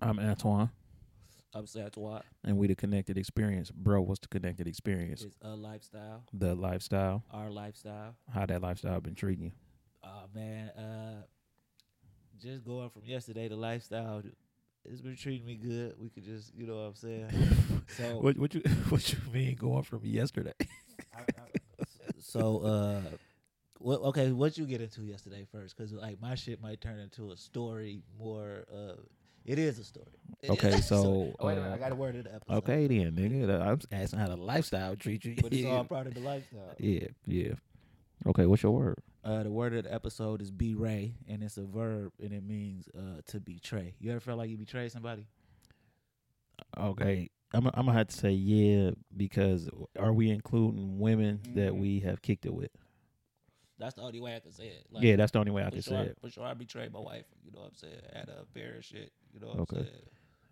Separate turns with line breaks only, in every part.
I'm Antoine,
I'm Santoine.
and we the Connected Experience. Bro, what's the Connected Experience?
It's a lifestyle,
The lifestyle.
our lifestyle.
How that lifestyle been treating you?
Oh man, uh, just going from yesterday to lifestyle, it's been treating me good. We could just, you know what I'm saying. So,
What what you what you mean going from yesterday?
so uh, what? Okay, what you get into yesterday first? Because like my shit might turn into a story more. Uh, it is a story. It
Okay, so,
story. Oh, wait a minute,
uh,
I got a word of the episode.
okay then, nigga. I'm asking how the lifestyle treat you.
but it's all part of the lifestyle.
yeah, yeah. Okay, what's your word?
Uh, the word of the episode is "betray," and it's a verb, and it means uh, to betray. You ever felt like you betrayed somebody?
Okay, I'm I'm gonna have to say yeah because are we including women that
Mhm.
we have kicked it with?
That's the only way I can say it.
Like, yeah, that's the only way I can
sure,
say it.
For sure, I betrayed my wife. You know what I'm saying? At a pair of shit. You know what
Okay.
I'm saying?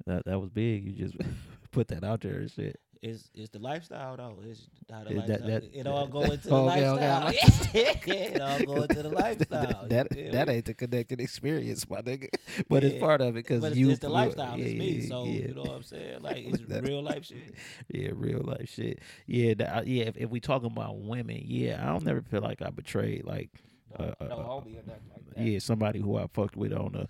That that was big. You just put that out there and shit.
It's it's the lifestyle though. It's how the
Is that-
lifestyle.
that-
it all go into the
Okay, okay, I
lifestyle. it all go into the lifestyle.
that that ain't the connected experience, my nigga. But it's part of it because
it's,
you
it's the lifestyle. It's
Yeah,
me. So
yeah,
you know what I'm saying? Like it's real life shit.
yeah, real life shit. Yeah, that, yeah. If, if we talking about women, yeah, I don't never feel like I betrayed like
No,
Uh, uh,
no
uh,
homie or nothing like that.
yeah somebody who I fucked with on a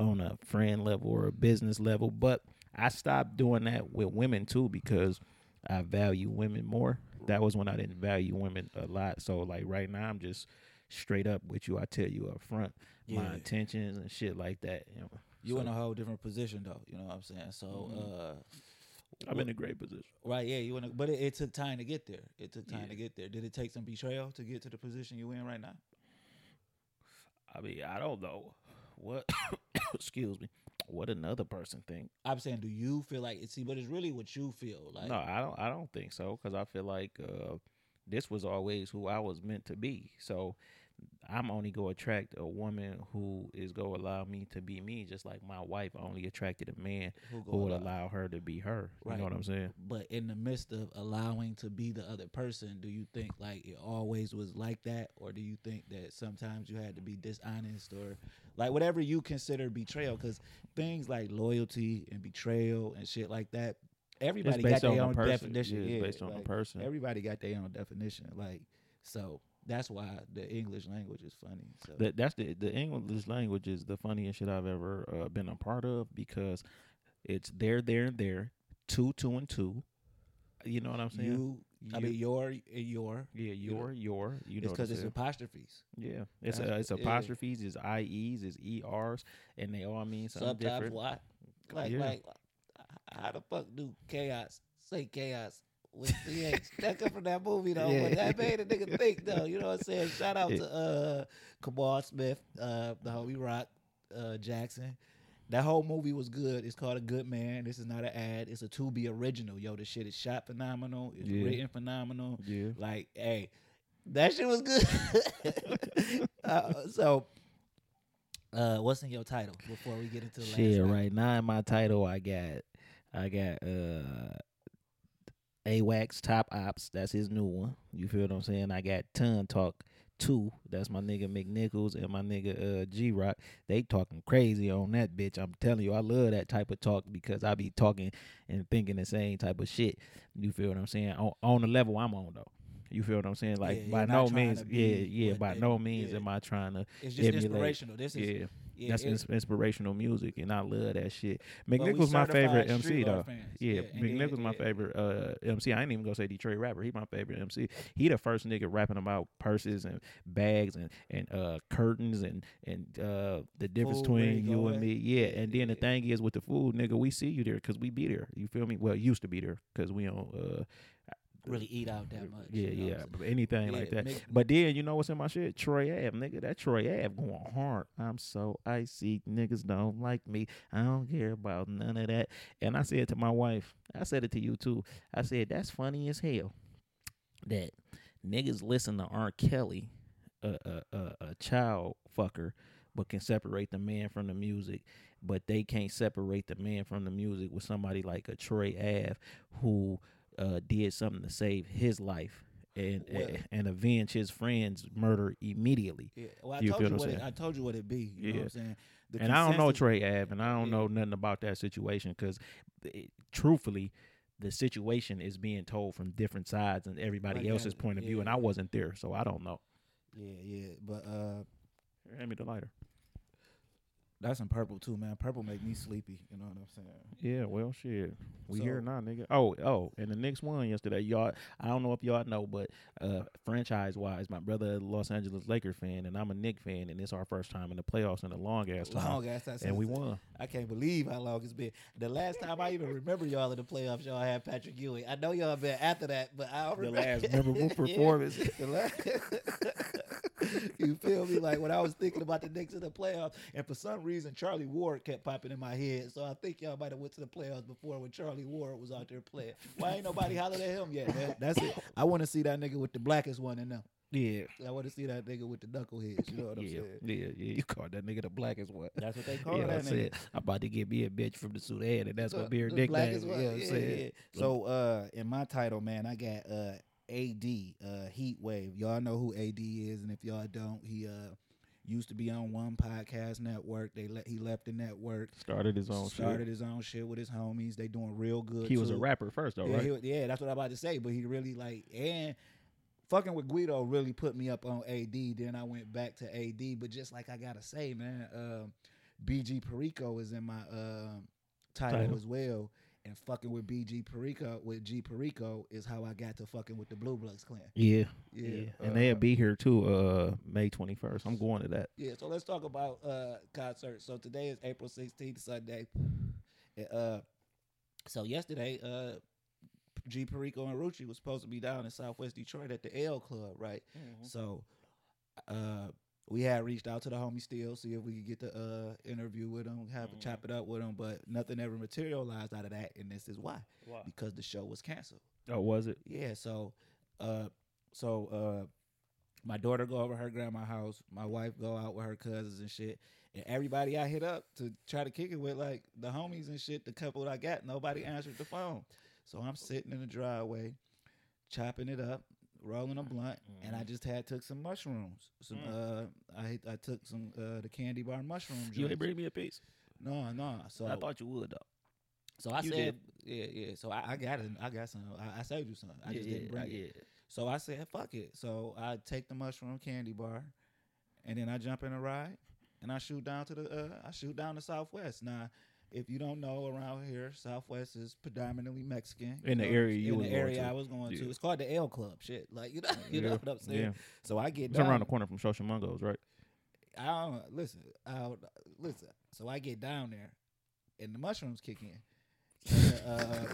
on a friend level or a business level. But I stopped doing that with women too because I value women more. That was when I didn't value women a lot. So like right now, I'm just straight up with you. I tell you up front my intentions and shit like that. You know,
You
So,
in a whole different position though. You know what I'm saying? So
Mhm.
uh
I'm in a great position.
Right, yeah, you wanna, but it, it took time to get there. It took time
Yeah.
to get there. Did it take some betrayal to get to the position you in right now?
I mean, I don't know what. excuse me. What another person think?
I'm saying, do you feel like it's see, but it's really what you feel like.
no, I don't. I don't think so because I feel like uh, this was always who I was meant to be. So I'm only gonna attract a woman who is gonna allow me to be me, just like my wife only attracted a man
who,
who would
allow-
allow her to be her. You know what I'm saying?
But in the midst of allowing to be the other person, do you think like it always was like that, or do you think that sometimes you had to be dishonest, or like whatever you consider betrayal? Because things like loyalty and betrayal and shit like that, everybody got their own
person.
definition.
Yeah,
Yeah,
based on the
like,
person.
Everybody got their own definition. Like so, that's why the English language is funny. So.
That that's the the English language is the funniest shit I've ever uh, been a part of because it's there, there, and there, two, two, and two. You know what I'm saying?
you, I
You-
mean, your, your.
yeah, your, your. You know what I'm
because it's
saying?
apostrophes,
Yeah, it's it's
yeah.
apostrophes, it's ies, it's ers, and they all mean something
sometimes
different.
what? Like,
Yeah.
like, how the fuck do chaos say chaos with ch? that come from that movie though.
Yeah.
But that made a nigga think though. You know what I'm saying? Shout out to uh, Kamal Smith, uh, the homie Rock uh, Jackson. That whole movie was good. It's called A Good Man. This is not an ad. It's a to be original. Yo, the shit is shot phenomenal. It's
Yeah.
written phenomenal.
Yeah,
Like, hey, that shit was good. uh, so, uh, what's in your title before we get into the
shit.
last?
Right now in my title, I got I got uh AWACS Top Ops. That's his new one. You feel what I'm saying? I got Ton Talk Two. That's my nigga McNichols and my nigga uh G Rock. They talking crazy on that bitch. I'm telling you, I love that type of talk because I be talking and thinking the same type of shit. You feel what I'm saying? On, on the level I'm on though. You feel what I'm saying? Like
Yeah,
by no means, yeah, yeah. By
they-
no means
yeah.
am I trying to.
It's just
emulate.
inspirational. This is
Yeah,
yeah,
that's ins- inspirational music, and I love that shit.
we
McNichols my favorite MC though.
fans.
Yeah,
and then-
McNichols my
yeah.
favorite uh, MC. I ain't even gonna say Detroit rapper. He my favorite MC. He the first nigga rapping about purses and bags and and uh, curtains and and uh, the difference
Food,
between
you
and me. Yeah, and then the thing is with the food, nigga, we see you there because we be there. You feel me? Well, used to be there because we don't. Uh,
really eat out that much.
yeah,
you know
yeah, but anything
saying?
like that.
Mc-
But then you know what's in my shit? Troy Ave, nigga. That Troy Ave going hard. I'm so icy. Niggas don't like me. I don't care about none of that. And I said to my wife, I said it to you too. I said that's funny as hell that niggas listen to R. Kelly, a a a, a child fucker, but can separate the man from the music. But they can't separate the man from the music with somebody like a Troy Ave who uh, did something to save his life and
Well-
and, and avenge his friend's murder immediately.
Yeah. Well, I
You
told
feel
you
what
it? I told you what it be. You know what I'm saying? the
and I don't know Troy Ave, and I don't
Yeah.
know nothing about that situation because, truthfully, the situation is being told from different sides and everybody
Like
else's
that,
point of view, and. I wasn't there, so I don't know.
Yeah, yeah, but uh,
Hand me the lighter.
That's in purple too, man. Purple make me sleepy. You know what I'm saying?
Yeah, well, shit, we
So-
here now, nigga. Oh, oh, and the next one yesterday, y'all. I don't know if y'all know, but uh, franchise wise, my brother, a Los Angeles Lakers fan, and I'm a Knick fan, and it's our first time in the playoffs in a long ass time,
Long ass time
and we won.
I can't believe how long it's been. The last time I even remember y'all in the playoffs, y'all had Patrick Ewing. I know y'all been after that, but I don't
The
remember
last memorable performance.
The last- you feel me? Like when I was thinking about the Knicks in the playoffs, and for some reason Charlie Ward kept popping in my head. So I think y'all might have went to the playoffs before when Charlie Ward was out there playing. Why ain't nobody hollered at him yet, man? That's it. I want to see that nigga with the blackest one in them.
Yeah,
I want to see that nigga with the knuckleheads. You know what I'm
yeah,
saying?
yeah, yeah. You called that nigga the blackest one.
That's what they call
Yeah, I
that nigga.
I'm about to get me a bitch from the Sudan, and that's gonna be her nickname.
blackest
You
one.
know what I'm
Yeah, yeah. So uh in my title, man, I got uh AD, uh Heat Wave. Y'all know who AD is, and if y'all don't, he uh used to be on one podcast network. They let he left the network,
Started his own shit.
started
shit.
his own shit with his homies. They doing real good.
He was a rapper first, though,
yeah,
right?
he yeah, that's what I'm about to say. But he really like and fucking with Guido really put me up on AD. Then I went back to AD. But just like I gotta say, man, um, BG Perico is in my um title,
Title.
as well. And fucking with BG Perico with G Perico is how I got to fucking with the Blue Bloods clan.
yeah,
Yeah,
yeah.
uh,
And they'll be here too, uh, May 21st. I'm going to that.
Yeah, so let's talk about uh concerts. So today is April 16th, Sunday. And, uh so yesterday, uh G Perico and Rucci was supposed to be down in Southwest Detroit at the El Club, right? So uh we had reached out to the homie still, see if we could get the uh interview with him, have
Mhm.
a chop it up with him, but nothing ever materialized out of that, and this is why.
Why?
Because the show was canceled.
Oh, was it?
Yeah, so uh so uh my daughter go over her grandma house, my wife go out with her cousins and shit. And everybody I hit up to try to kick it with, like the homies and shit, the couple I got, nobody answered the phone. So I'm sitting in the driveway, chopping it up, rolling a blunt, and I just had took some mushrooms. Some uh I I took some uh the candy bar mushroom
You ain't bring me a piece.
No, no. So
I thought you would though.
so I
you
said, yeah, yeah. So I, I got it. I got some. I, I saved you some. I just didn't bring it. So I said, fuck it. So I take the mushroom candy bar, and then I jump in a ride, and I shoot down to the. Uh, I shoot down to Southwest. Now, if you don't know, around here, Southwest is predominantly Mexican.
In the
know,
area you
in the area. I was going
Yeah.
to. It's called the El Club. Shit, like you know, you know what I'm saying.
Yeah,
So I get
it's
down.
around the corner from Shoshamongo's, right?
I don't listen. I listen. So I get down there, and the mushrooms kick in. And, the, uh,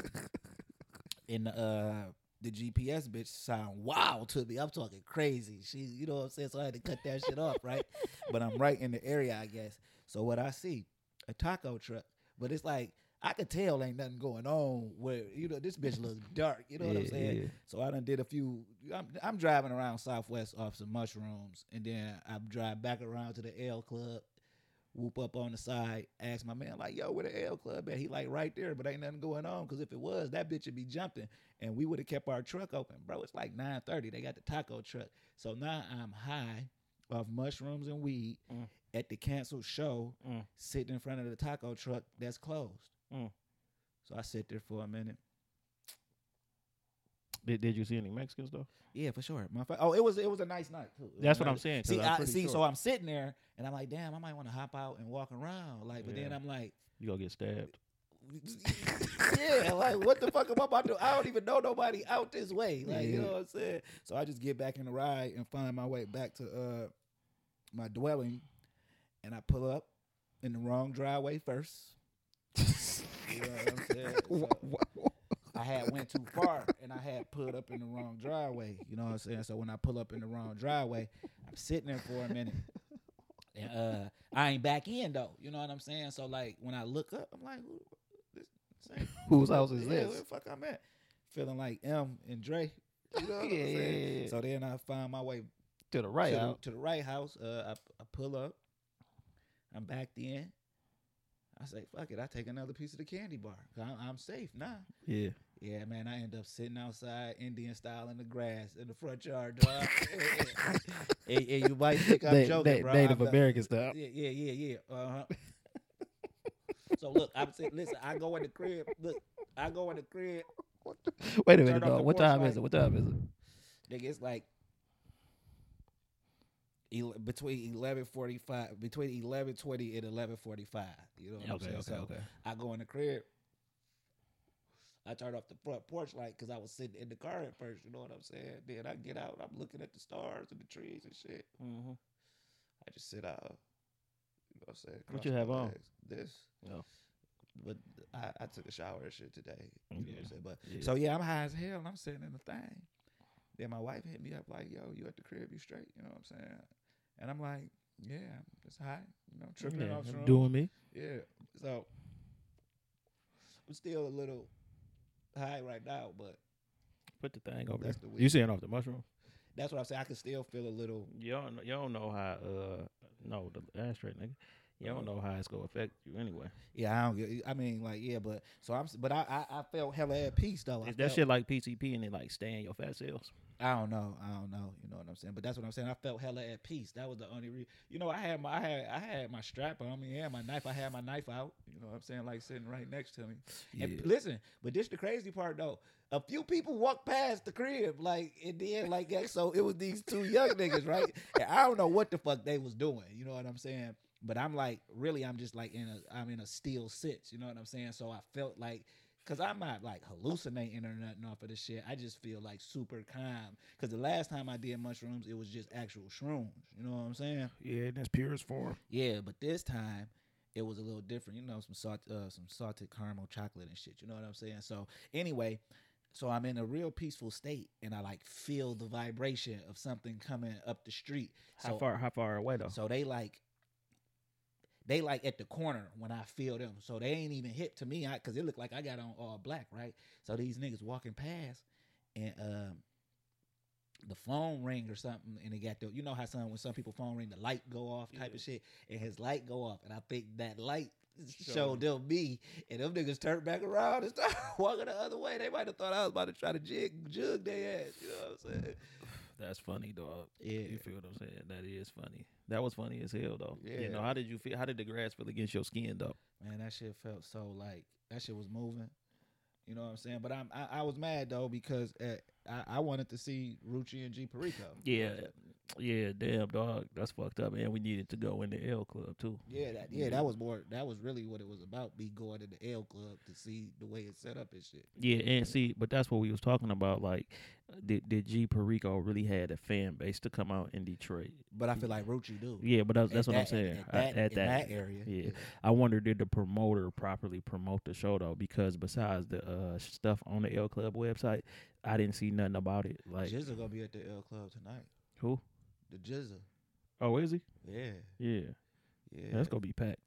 and the, uh, the GPS bitch sound wild to me. I'm talking crazy. She, you know what I'm saying. So I had to cut that shit off, right? But I'm right in the area, I guess. So what I see, a taco truck, but it's like I could tell ain't nothing going on. Where you know this bitch looks dark. You know what I'm saying?
yeah.
So I done did a few. I'm, I'm driving around Southwest off some mushrooms, and then I drive back around to the El Club. Whoop up on the side, ask my man like, "Yo, where the El Club at?" He like right there, but ain't nothing going on. Cause if it was, that bitch would be jumping, and we would have kept our truck open, bro. It's like nine thirty. They got the taco truck, so now I'm high off mushrooms and weed
Mm.
At the canceled show,
Mm.
sitting in front of the taco truck that's closed.
Mm.
So I sit there for a minute.
Did, did you see any Mexicans though?
Yeah, for sure. My fa- oh, it was it was a nice night too.
That's
a
what I'm saying.
See,
I'm
I, see.
sure
So I'm sitting there, and I'm like, damn, I might want to hop out and walk around. Like, but then I'm like,
you gonna get stabbed.
yeah, like what the fuck am I about to? do? I don't even know nobody out this way. Like, you know what I'm saying? So I just get back in the ride and find my way back to uh my dwelling, and I pull up in the wrong driveway first. You know what I'm saying? So- I had went too far and I had put up in the wrong driveway. You know what I'm saying? So when I pull up in the wrong driveway, I'm sitting there for a minute. And uh I ain't back in though. You know what I'm saying? So like when I look up, I'm like, who this
Whose house is
yeah,
this?
Where the fuck I'm at? Feeling like M and Dre. You know what
Yeah,
I'm saying?
yeah.
So then I find my way
To the right
to, the, to the right house. Uh, I, I pull up. I'm backed in. I say, fuck it. I take another piece of the candy bar. I'm, I'm safe now.
Yeah.
Yeah, man, I end up sitting outside Indian style in the grass in the front yard, dog. and, and you might think I'm joking, bro.
Native
I'm not-
American style.
Yeah, yeah, yeah, yeah. Uh-huh. So look, I'm saying, listen, I go in the crib. Look, I go in the crib.
Wait a minute, dog. What time is it? What time is it?
Nigga, it's like ele- between eleven forty five, between eleven twenty and eleven forty five. You know what I'm saying? so I go in the crib. I turn off the front porch light because I was sitting in the car at first. You know what I'm saying? Then I get out. I'm looking at the stars and the trees and shit.
Mm-hmm.
I just sit out. You know what I'm saying?
What you have on?
legs. This.
Oh.
But I, I took a shower and shit today. You know what
Yeah.
I'm saying? But
Yeah.
so yeah, I'm high as hell and I'm sitting in the thing. Then my wife hit me up like, "Yo, you at the crib? You straight?" You know what I'm saying? And I'm like, "Yeah, I'm high. You know, tripping
Yeah,
off shrooms."
doing me.
Yeah. So I'm still a little high right now, but
Put the thing over
That's
there.
the
You
weed.
seeing off the mushroom?
that's what I'm saying. I can still feel a little.
You don't, know- you don't know how. Uh, no, the ashtray, nigga. You don't know how it's gonna affect you anyway.
Yeah, I don't get. I mean, like, yeah, but so I'm. But I, I, I felt hella at peace though. I
Is that
felt-
shit like PCP and it like stay in your fat cells?
I don't know. I don't know. You know what I'm saying? But that's what I'm saying. I felt hella at peace. That was the only reason. You know, I had my I had I had my strap on me. Yeah, my knife. I had my knife out. You know what I'm saying? Like sitting right next to me. And
Yeah.
listen, but this the crazy part though. A few people walked past the crib, like and then like that. So it was these two young niggas, right? And I don't know what the fuck they was doing. You know what I'm saying? But I'm like, really, I'm just like in a I'm in a still sitch. You know what I'm saying? So I felt like Cause I'm not like hallucinating or nothing off of this shit. I just feel like super calm. Cause the last time I did mushrooms, it was just actual shrooms. You know what I'm saying?
Yeah, that's purest form.
Yeah, but this time it was a little different. You know, some salt, uh, some salted caramel chocolate and shit. You know what I'm saying? So anyway, so I'm in a real peaceful state, and I like feel the vibration of something coming up the street.
How
So-
far? How far away though?
So they like they like at the corner when I feel them. So they ain't even hit to me because it looked like I got on all black, right? So these niggas walking past and um the phone ring or something and they got the you know how some when some people phone ring the light go off type
Yeah.
of shit and his light go off and I think that light
Showed
showed them me and them niggas turned back around and started walking the other way. They might have thought I was about to try to jig jug their ass. You know what I'm saying?
That's funny, dog.
Yeah.
You feel what I'm saying? That is funny. That was funny as hell, though.
Yeah.
You know, how did you feel? How did the grass feel against your skin, though?
Man, that shit felt so like that shit was moving. You know what I'm saying? But I'm I, I was mad though because uh, I, I wanted to see Rucci and G Perico.
Yeah, yeah, damn, dog. That's fucked up, man. We needed to go in the El Club too.
Yeah, that yeah, that was more that was really what it was about, me going to the El club to see the way it's set up and shit.
Yeah, and see, but that's what we was talking about. Like, did did G Perico really had a fan base to come out in Detroit?
But I feel like Rucci do.
Yeah, but that's, that's
At
what I'm saying.
At that,
at
in that area.
yeah. I wonder did the promoter properly promote the show though? Because besides the uh, stuff on the El Club website, I didn't see nothing about it. Like
Jizza gonna be at the El club tonight.
who?
The Jizza.
Oh, is he?
Yeah.
Yeah,
Yeah.
that's gonna be packed.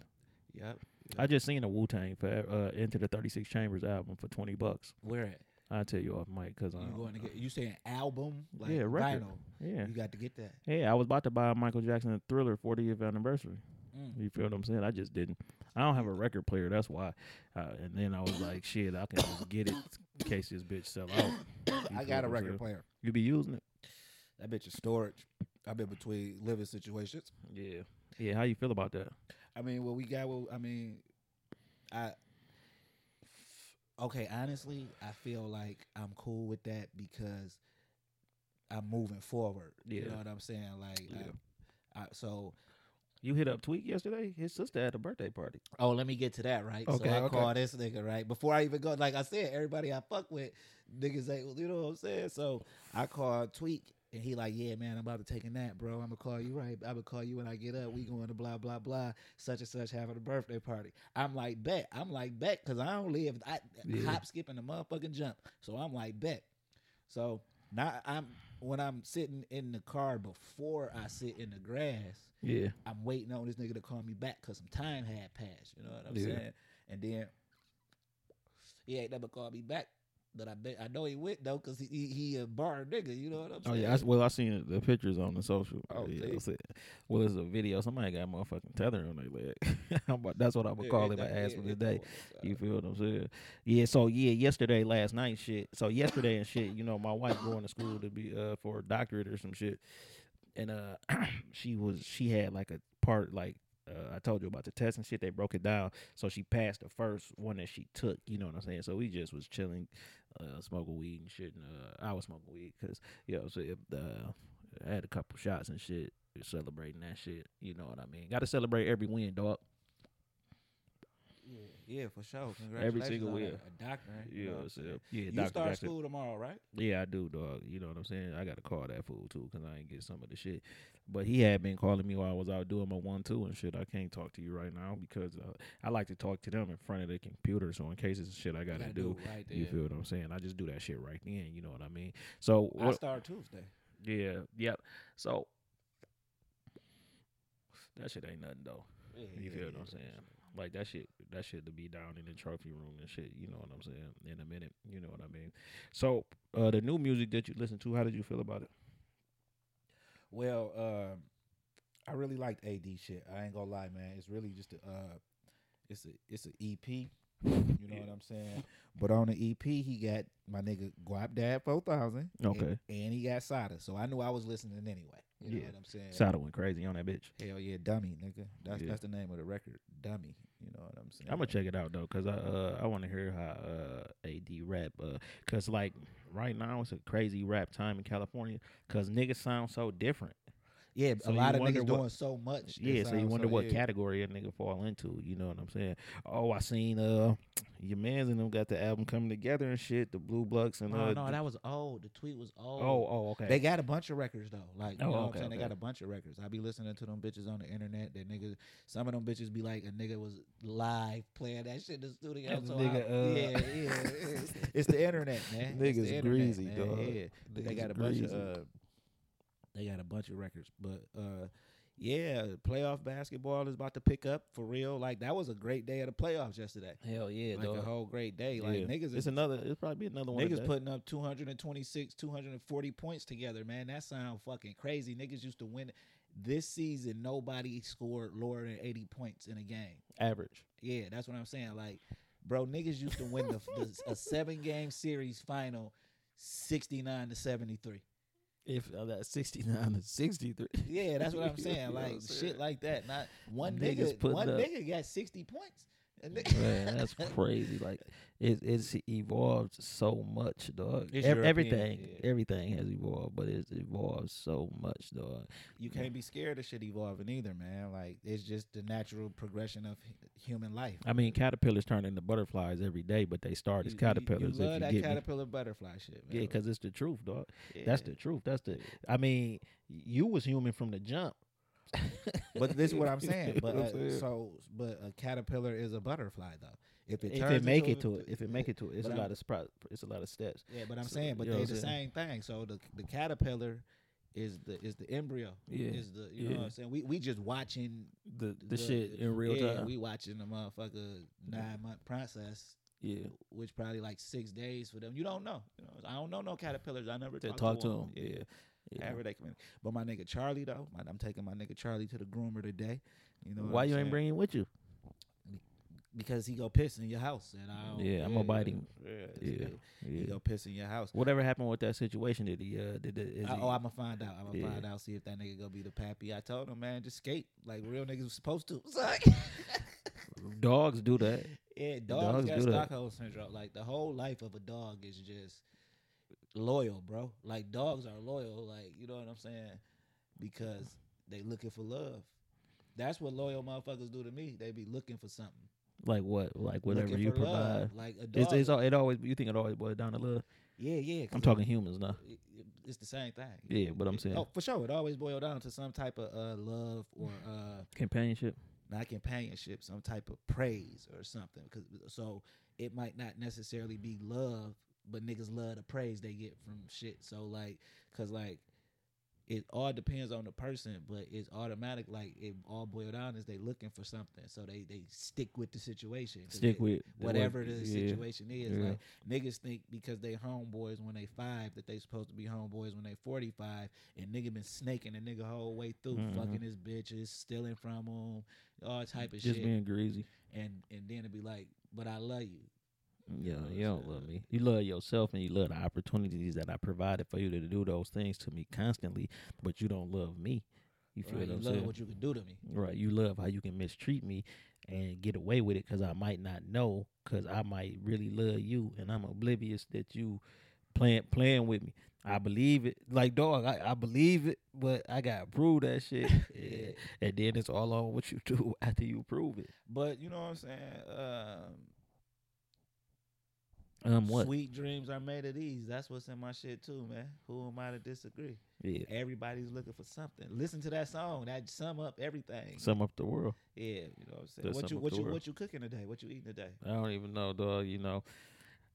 Yep.
I just seen a Wu Tang for uh, Enter the Thirty Six Chambers album for twenty bucks.
Where at?
I'll tell you off mic because
You
um,
going to get you saying album? Like
Yeah, record.
vinyl.
yeah,
You got to get that.
yeah. I was about to buy a Michael Jackson Thriller 40th anniversary.
Mm.
You feel what I'm saying? I just didn't. I don't have a record player. That's why. Uh, and then I was like, shit, I can just get it in case this bitch sell out. You
I got a record player.
You be using it?
That bitch is storage. I've been between living situations.
Yeah. Yeah. How you feel about that?
I mean, what we got. What, I mean, I. Okay, honestly, I feel like I'm cool with that because I'm moving forward. You know what I'm saying? Like,
Yeah.
I, I, so
You hit up Tweak yesterday. His sister had a birthday party.
Oh, let me get to that, right?
Okay,
so I
okay.
call this nigga, right? Before I even go, like I said, everybody I fuck with, niggas ain't, you know what I'm saying? So I call Tweak, and he like, yeah, man, I'm about to take a nap, bro. I'm gonna call you right. I'm gonna call you when I get up. We going to blah blah blah, such and such having a birthday party. I'm like, bet. I'm like, bet, cause I don't live. I
Yeah.
hop, skip, and the motherfucking jump. So I'm like, bet. So now I'm when I'm sitting in the car before I sit in the grass.
Yeah.
I'm waiting on this nigga to call me back because some time had passed. You know what I'm
Yeah.
saying? And then he ain't never called me back. But I bet I know he went though because he, he he a bar nigga. You know what I'm saying?
Oh yeah. I, well, I seen the pictures on the social.
Oh,
yeah,
see?
I said- well, it's a video. Somebody got a motherfucking tether on their leg. About- That's what I'm gonna call
yeah,
it. I
that-
asked
yeah,
for today. You feel what I'm saying? Yeah. So yeah, yesterday, last night, shit. So yesterday and shit. You know, my wife going to school to be uh for a doctorate or some shit, and uh, she was she had like a part like uh, I told you about the test and shit. They broke it down, so she passed the first one that she took. You know what I'm saying? So we just was chilling, uh, smoking weed and shit. And uh, I was smoking weed because you know, so if, uh, I had a couple shots and shit, celebrating that shit. You know what I mean? Got to celebrate every win, dog.
Yeah, yeah, for sure.
Every single
on
win.
A, a doctor.
Yeah,
You know what I'm
so,
saying?
yeah.
You
Dr.
start
Jackson.
school tomorrow, right?
Yeah, I do, dog. You know what I'm saying? I got to call that fool too because I ain't get some of the shit. But he had been calling me while I was out doing my one two and shit. I can't talk to you right now because uh, I like to talk to them in front of the computer. So in case it's shit I got to
Gotta
do,
it right
you feel what I'm saying? I just do that shit right then. You know what I mean? So
I
what?
start Tuesday.
Yeah, yep. So that shit ain't nothing though.
Yeah,
You
yeah,
feel what
yeah,
I'm
for
saying? Like that shit, that shit to be down in the trophy room and shit. You know what I'm saying? In a minute, you know what I mean. So, uh, the new music that you listen to, how did you feel about it?
Well, um, I really liked AD shit. I ain't gonna lie, man. It's really just a, uh, it's a it's a EP. You know what I'm saying? But on the EP, he got my nigga Guapdad four thousand.
Okay.
and, and he got Sada. So I knew I was listening anyway. You know
Yeah.
what I'm saying?
Sada went crazy on that bitch.
Hell yeah, dummy, nigga. That's
Yeah.
that's the name of the record, dummy. You know what I'm saying?
I'm gonna check it out though, cause I uh I want to hear how uh AD rap, uh, cause like right now it's a crazy rap time in California, cause niggas sound so different.
Yeah,
So
a lot of niggas
what-
doing so much.
Yeah, so you wonder what
yeah.
category a nigga fall into. You know what I'm saying? Oh, I seen uh your man's and them got the album coming together and shit. The Blue Bloods and
No,
uh,
no, that was old. The tweet was old.
oh oh okay.
They got a bunch of records though. Like, you
Oh,
know what
okay,
I'm saying? They got a bunch of records. I be listening to them bitches on the internet. That niggas, some of them bitches be like, a nigga was live playing that shit in the studio. So
nigga,
I-
uh,
yeah, yeah. It's, it's the internet, man. It's the
Niggas
internet,
greasy,
man.
dog.
Yeah, but they got a bunch of.
greasy.
Uh, they got a bunch of records, but uh, yeah, playoff basketball is about to pick up for real. Like that was a great day of the playoffs yesterday.
Hell yeah,
like a whole great day. Like
Yeah.
niggas,
It's
is,
another. It's probably be another one.
Niggas putting up 226, 240 points together, man. That sound fucking crazy. Niggas used to win. This season, nobody scored lower than 80 points in a game.
average.
Yeah, that's what I'm saying. Like, bro, niggas used to win the, the a seven game series final 69 to 73.
If uh, that's 69 to 63.
Yeah, that's what I'm
You
saying.
know what
Like
I'm
shit like that. Not one
Niggas
nigga.
putting
One
up-
nigga got 60 points. A nigga-
Man, that's crazy. Like it, it's evolved so much, dog.
It's
Ev-
European,
everything,
yeah.
everything has evolved, but it's evolved so much, dog.
you can't be scared of shit evolving either, man. Like it's just the natural progression of human life.
I mean, caterpillars turn into butterflies every day, but they start as
You- you-
caterpillars.
You, love
if
that
you get me.
caterpillar butterfly shit, man.
Yeah, because it's the truth, dog. That's the truth. That's the. I mean, you was human from the jump.
But this is what I'm saying. But uh,
what I'm saying?
so, but a caterpillar is a butterfly though. If it
if it make
into
it to it, if it make it to it, it's
But
a
I'm-
lot of spro- it's a lot of steps.
yeah. But I'm
So,
saying, but
they're
the
saying?
same thing. So the the caterpillar is the is the embryo.
Yeah.
Is the you know what I'm saying? We we just watching
The the, shit in real
yeah,
time.
We watching the motherfucker nine month process.
yeah,
Which probably like six days for them. You don't know. You know I don't know no caterpillars. I never
to
talked
talk to
them.
him. Yeah, yeah.
Come in. But my nigga Charlie though, my, I'm taking my nigga Charlie to the groomer today. You know
Why
I'm
you
saying?
ain't bringing him with you?
because he go piss in your house and I don't,
Yeah, I'ma bite him.
Yeah,
Yeah,
yeah. he go piss in your house.
Whatever happened with that situation? Did he? Uh, did the, is
I,
he,
oh, I'm gonna find out. I'm gonna
Yeah.
find out. See if that nigga gonna be the pappy. I told him, man, just skate like real niggas was supposed to.
Dogs do that?
yeah, dogs,
Dogs
got
do that.
Stockholm syndrome. Like the whole life of a dog is just loyal, bro. Like dogs are loyal. Like you know what I'm saying? Because they looking for love. That's what loyal motherfuckers do to me. They be looking for something.
Like what? Like whatever
Looking
you
for love.
provide.
Like a dog.
It's, it's all, it always you think it always boils down to love.
yeah, yeah. 'cause
I'm talking humans now.
it- it- it's the same thing.
Yeah, but I'm saying
oh, for sure, it always boils down to some type of uh, love or uh,
companionship.
not companionship, some type of praise or something. Cause so it might not necessarily be love, but niggas love the praise they get from shit. So like, cause like. It all depends on the person, but it's automatic. Like it all boiled down is they looking for something, so they they stick with the situation.
Stick
they-
with
whatever
work-
the
yeah.
situation is.
Yeah.
Like niggas think because they homeboys when they five that they supposed to be homeboys when they forty five, and nigga been snaking the nigga whole way through,
Mhm.
fucking his bitches, stealing from him, all type of
Just
shit, Just
being greasy.
and and then it be like, but I love you.
Yeah,
know
you don't love me. You love yourself and you love the opportunities that I provided for you to do those things to me constantly, but you don't love me. You feel
Right,
what
you
I'm
love
saying?
what you can do to me.
Right. You love how you can mistreat me and get away with it because I might not know because I might really love you and I'm oblivious that you playing playing with me. I believe it. Like dog, I, I believe it, but I gotta prove that shit.
Yeah.
And then it's all on what you do after you prove it.
But you know what I'm saying? Um,
Um what?
Sweet dreams are made of these. That's what's in my shit too, man. Who am I to disagree?
Yeah.
Everybody's looking for something. Listen to that song. That sum up everything.
Sum up the world.
yeah, you know what I'm saying.
That
What you what you
world.
what you cooking today? What you eating today?
I don't even know, dog. You know,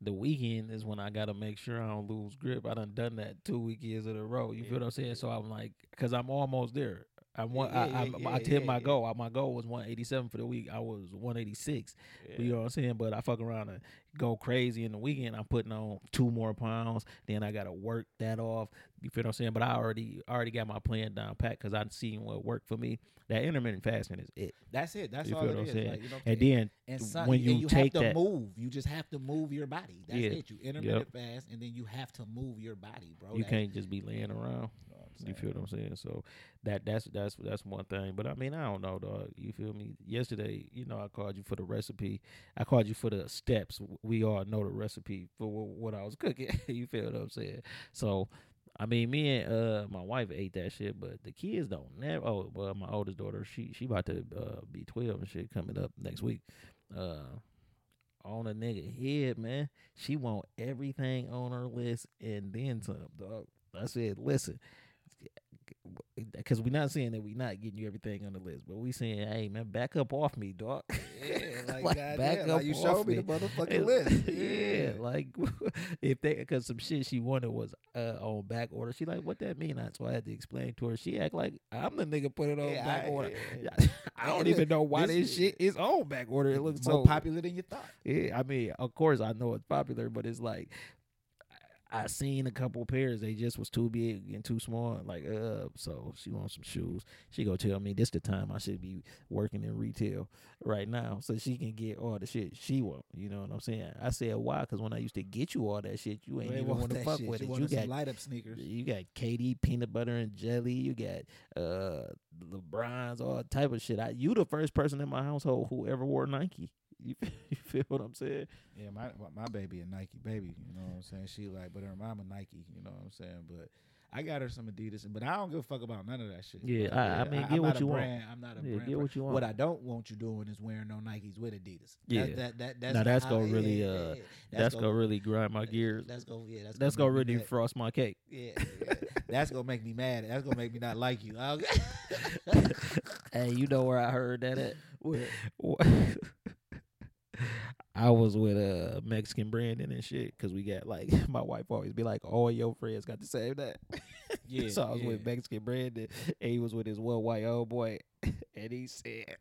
the weekend is when I gotta make sure I don't lose grip. I done done that two weekends in a row. You
Yeah.
feel what I'm saying? So I'm like, cause I'm almost there. I'm one.
Yeah,
I,
yeah,
I hit my goal. My goal was 187 for the week. I was 186. You know what I'm saying? But I fuck around and go crazy in the weekend. I'm putting on two more pounds. Then I gotta work that off. You feel what I'm saying? But I already already got my plan down pat because I seen what worked for me. That intermittent fasting is it.
That's it. That's
You
all it is.
saying?
Like, you know
And then
and some,
when you
you
take
have to
that-
move, you just have to move your body. That's it. You intermittent fast, and then you have to move your body, bro.
you can't just be laying around.
You, I'm
You feel what I'm saying? So that that's that's that's one thing. But I mean, I don't know, dog. You feel me? Yesterday, you know, I called you for the recipe. I called you for the steps. We all know the recipe for wh- what I was cooking. you feel what I'm saying? So. I mean, me and uh my wife ate that shit, but the kids don't never. Oh, well, my oldest daughter, she she about to uh, be twelve and shit coming up next week. Uh, on a nigga head, man. She want everything on her list and then some, dog. I said, listen, because we're not saying that we're not getting you everything on the list, but we saying, hey man, back up off me, dog.
Yeah, like,
Like,
goddamn,
back
like
up
you
off
showed me the motherfucking list.
yeah, like if they because some shit she wanted was uh, on back order. She like, what that mean? I so I had to explain to her. She act like I'm the nigga put it on
Yeah,
back
I-
order.
yeah.
I don't even know why
this
this, shit is on back order. It looks
more
so
popular than you thought.
yeah, I mean, of course I know it's popular, but it's like I seen a couple pairs. They just was too big and too small. Like, uh, so she wants some shoes. She go tell me this the time I should be working in retail right now, so she can get all the shit she want. You know what I'm saying? I said why? Because when I used to get you all that shit, you ain't even
want
want to fuck
shit.
with
You
it. You got
light up sneakers.
you got KD peanut butter and jelly. You got uh LeBron's all type of shit. I you the first person in my household who ever wore Nike. You feel, you feel what I'm saying?
Yeah, my my baby a Nike baby. You know what I'm saying? She like, but her mama Nike. You know what I'm saying? But I got her some Adidas, but I don't give a fuck about none of that shit.
Yeah,
bro.
I- I mean,
I'm
get what
not a
you want.
I'm not a
Yeah,
brand.
get what you want.
What I don't want you doing is wearing no Nikes with Adidas.
Yeah.
that, that, that, that's
Now, that's gonna
yeah,
really,
yeah,
uh,
yeah.
That's, gonna really grind my gears.
That's gonna yeah. That's,
That's
gonna
gonna really frost my cake.
Yeah, yeah. that's gonna make me mad. That's gonna make me not like you. I'll-
hey, you know where I heard that at? I was with a uh, Mexican Brandon and shit because we got like my wife always be like, all your friends got the same that.
Yeah,
so I was with
yeah.
Mexican Brandon and he was with his one white old boy and he said,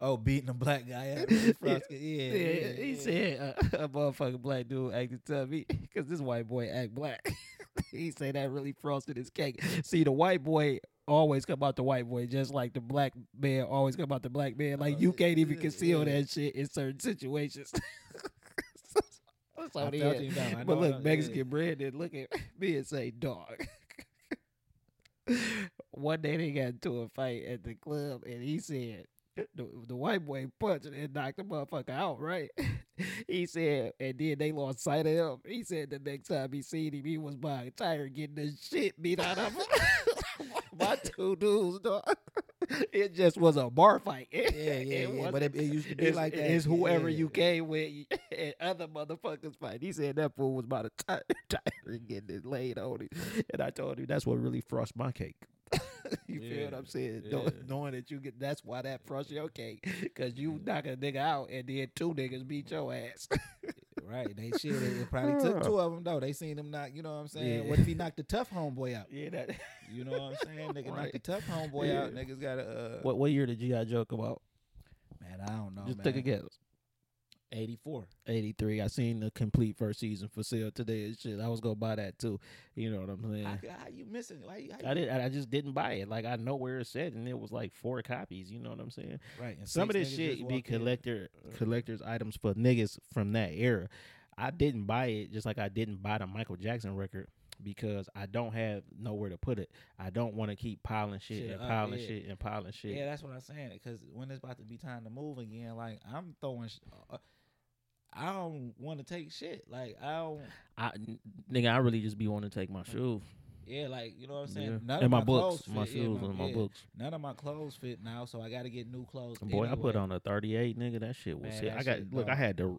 Oh, beating a black guy up. frosted. Yeah,
yeah,
yeah,
he said uh, a motherfucking black dude acted tough because this white boy act black. he said that really frosted his cake. See, the white boy always come out the white boy, just like the black man always come out the black man. Like oh, you can't even conceal
Yeah.
that shit in certain situations. That's
I
how they
felt
is.
you down. I
But look,
know, yeah.
Mexican Brandon, look at me and say, dog. One day they got into a fight at the club, and he said the, the white boy punched and knocked the motherfucker out, right? he said, and then they lost sight of him. He said the next time he seen him, he was by a tire getting the shit beat out of him. My two dudes, dog. It just was a bar fight.
Yeah, yeah,
It
yeah. But it, it used to be like that.
it's whoever
Yeah.
you came with and other motherfuckers fight. He said that fool was about to tire, tire getting it laid on him. And I told him that's what really frost my cake. you feel what I'm saying?
Yeah.
Knowing that you get that's why that frost your cake. Cause you mm. knock a nigga out and then two niggas beat your ass.
Right, they shit. It, it probably took two of them though. They seen him knock. You know what I'm saying?
Yeah.
What if he knocked the tough homeboy out?
yeah, that
You know what I'm saying? Nigga knocked
Right.
the tough homeboy
Yeah.
out. Niggas got a. Uh,
what what year did G.I. Joe come out?
Man, I don't know.
Just
man.
take a guess.
84.
83. I seen the complete first season for sale today and shit. I was gonna buy that too. You know what I'm saying?
How, how you missing? Why you, how
I did. I just didn't buy it. Like I know where it's at, and it was like four copies. You know what I'm saying?
Right. and
Some of this shit be
walked in.
collector
Uh,
collectors items for niggas from that era. I didn't buy it, just like I didn't buy the Michael Jackson record. because I don't have nowhere to put it. I don't want to keep piling shit,
Shit
and
up,
piling
yeah.
shit and piling shit.
Yeah, that's what I'm saying. Because when it's about to be time to move again, like I'm throwing. Sh- uh, I don't want to take shit. Like I don't.
I n- nigga, I really just be wanting to take my shoes.
Yeah, like you know what I'm saying.
Yeah.
None
and
of
my,
my,
books,
clothes
my
fit. Yeah,
shoes and my
yeah.
books.
None of my clothes fit now, so I got to get new clothes.
Boy, I put on a 38, nigga. That shit was
Man,
sick. I got
shit
look. I had to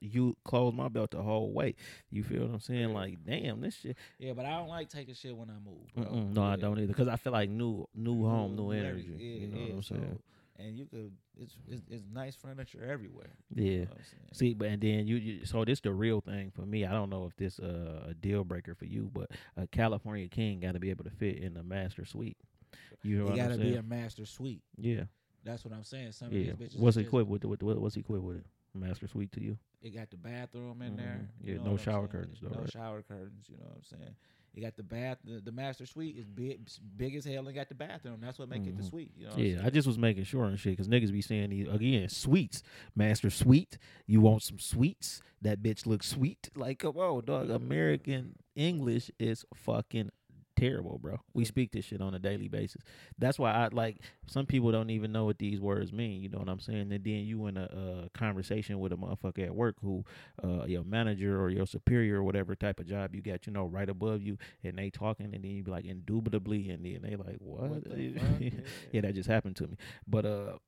you close my belt the whole way. You feel what I'm saying? Like, damn, this shit.
Yeah, but I don't like taking shit when I move. Bro.
No, I don't either. Because I feel like new, new home, new energy.
yeah,
you know
yeah,
what I'm
so-
saying?
And you could, it's, it's it's nice furniture everywhere.
Yeah.
You know what?
See, but and then you, you so this the real thing for me. I don't know if this uh, a deal breaker for you, but a California King got to be able to fit in the master suite. You know what
got to be a master suite.
yeah,
That's what I'm saying. Some
yeah.
of these bitches
What's equipped with, with, with what's equipped with it? Master suite to you?
It got the bathroom in there.
Mhm.
you
Yeah, no shower
saying?
curtains though,
No
right?
shower curtains. You know what I'm saying? It got the bath. The, the master suite is big, big as hell, and got the bathroom. That's what make it the
Mhm.
suite. You know?
Yeah, I just was making sure and shit because niggas be saying these again sweets, master suite. You want some sweets? That bitch looks sweet. Like come on, dog. American English is fucking terrible, bro. We speak this shit on a daily basis. That's why I like some people don't even know what these words mean. You know what I'm saying? And then you in a, uh conversation with a motherfucker at work who, uh, your manager or your superior or whatever type of job you got, you know, right above you, and they talking, and then you be like indubitably, and then they like what?
What the
yeah, that just happened to me. But uh,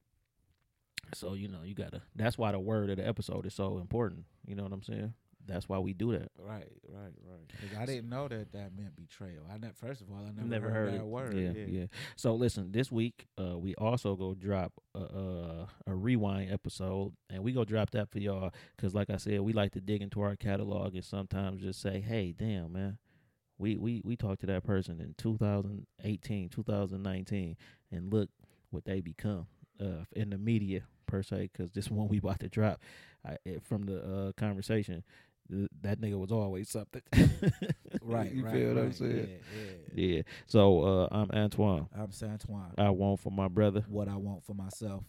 so you know, you gotta. That's why the word of the episode is so important. You know what I'm saying? That's why we do that.
Right, right, right. 'Cause I didn't know that that meant betrayal. I ne- first of all, I never,
Never
heard,
heard
that word.
Yeah, yeah, yeah, So listen, this week uh, we also go drop a, a a rewind episode, and we go drop that for y'all because, like I said, we like to dig into our catalog and sometimes just say, "Hey, damn, man." We, we we talked to that person in 2018, 2019, and look what they become uh, in the media per se. Because this one we about to drop I, it, from the uh, conversation, that nigga was always something.
Right,
you
right,
feel what I'm saying?
Yeah, yeah.
Yeah. So uh, I'm Antoine.
I'm Santoine.
I want for my brother.
what I want for myself.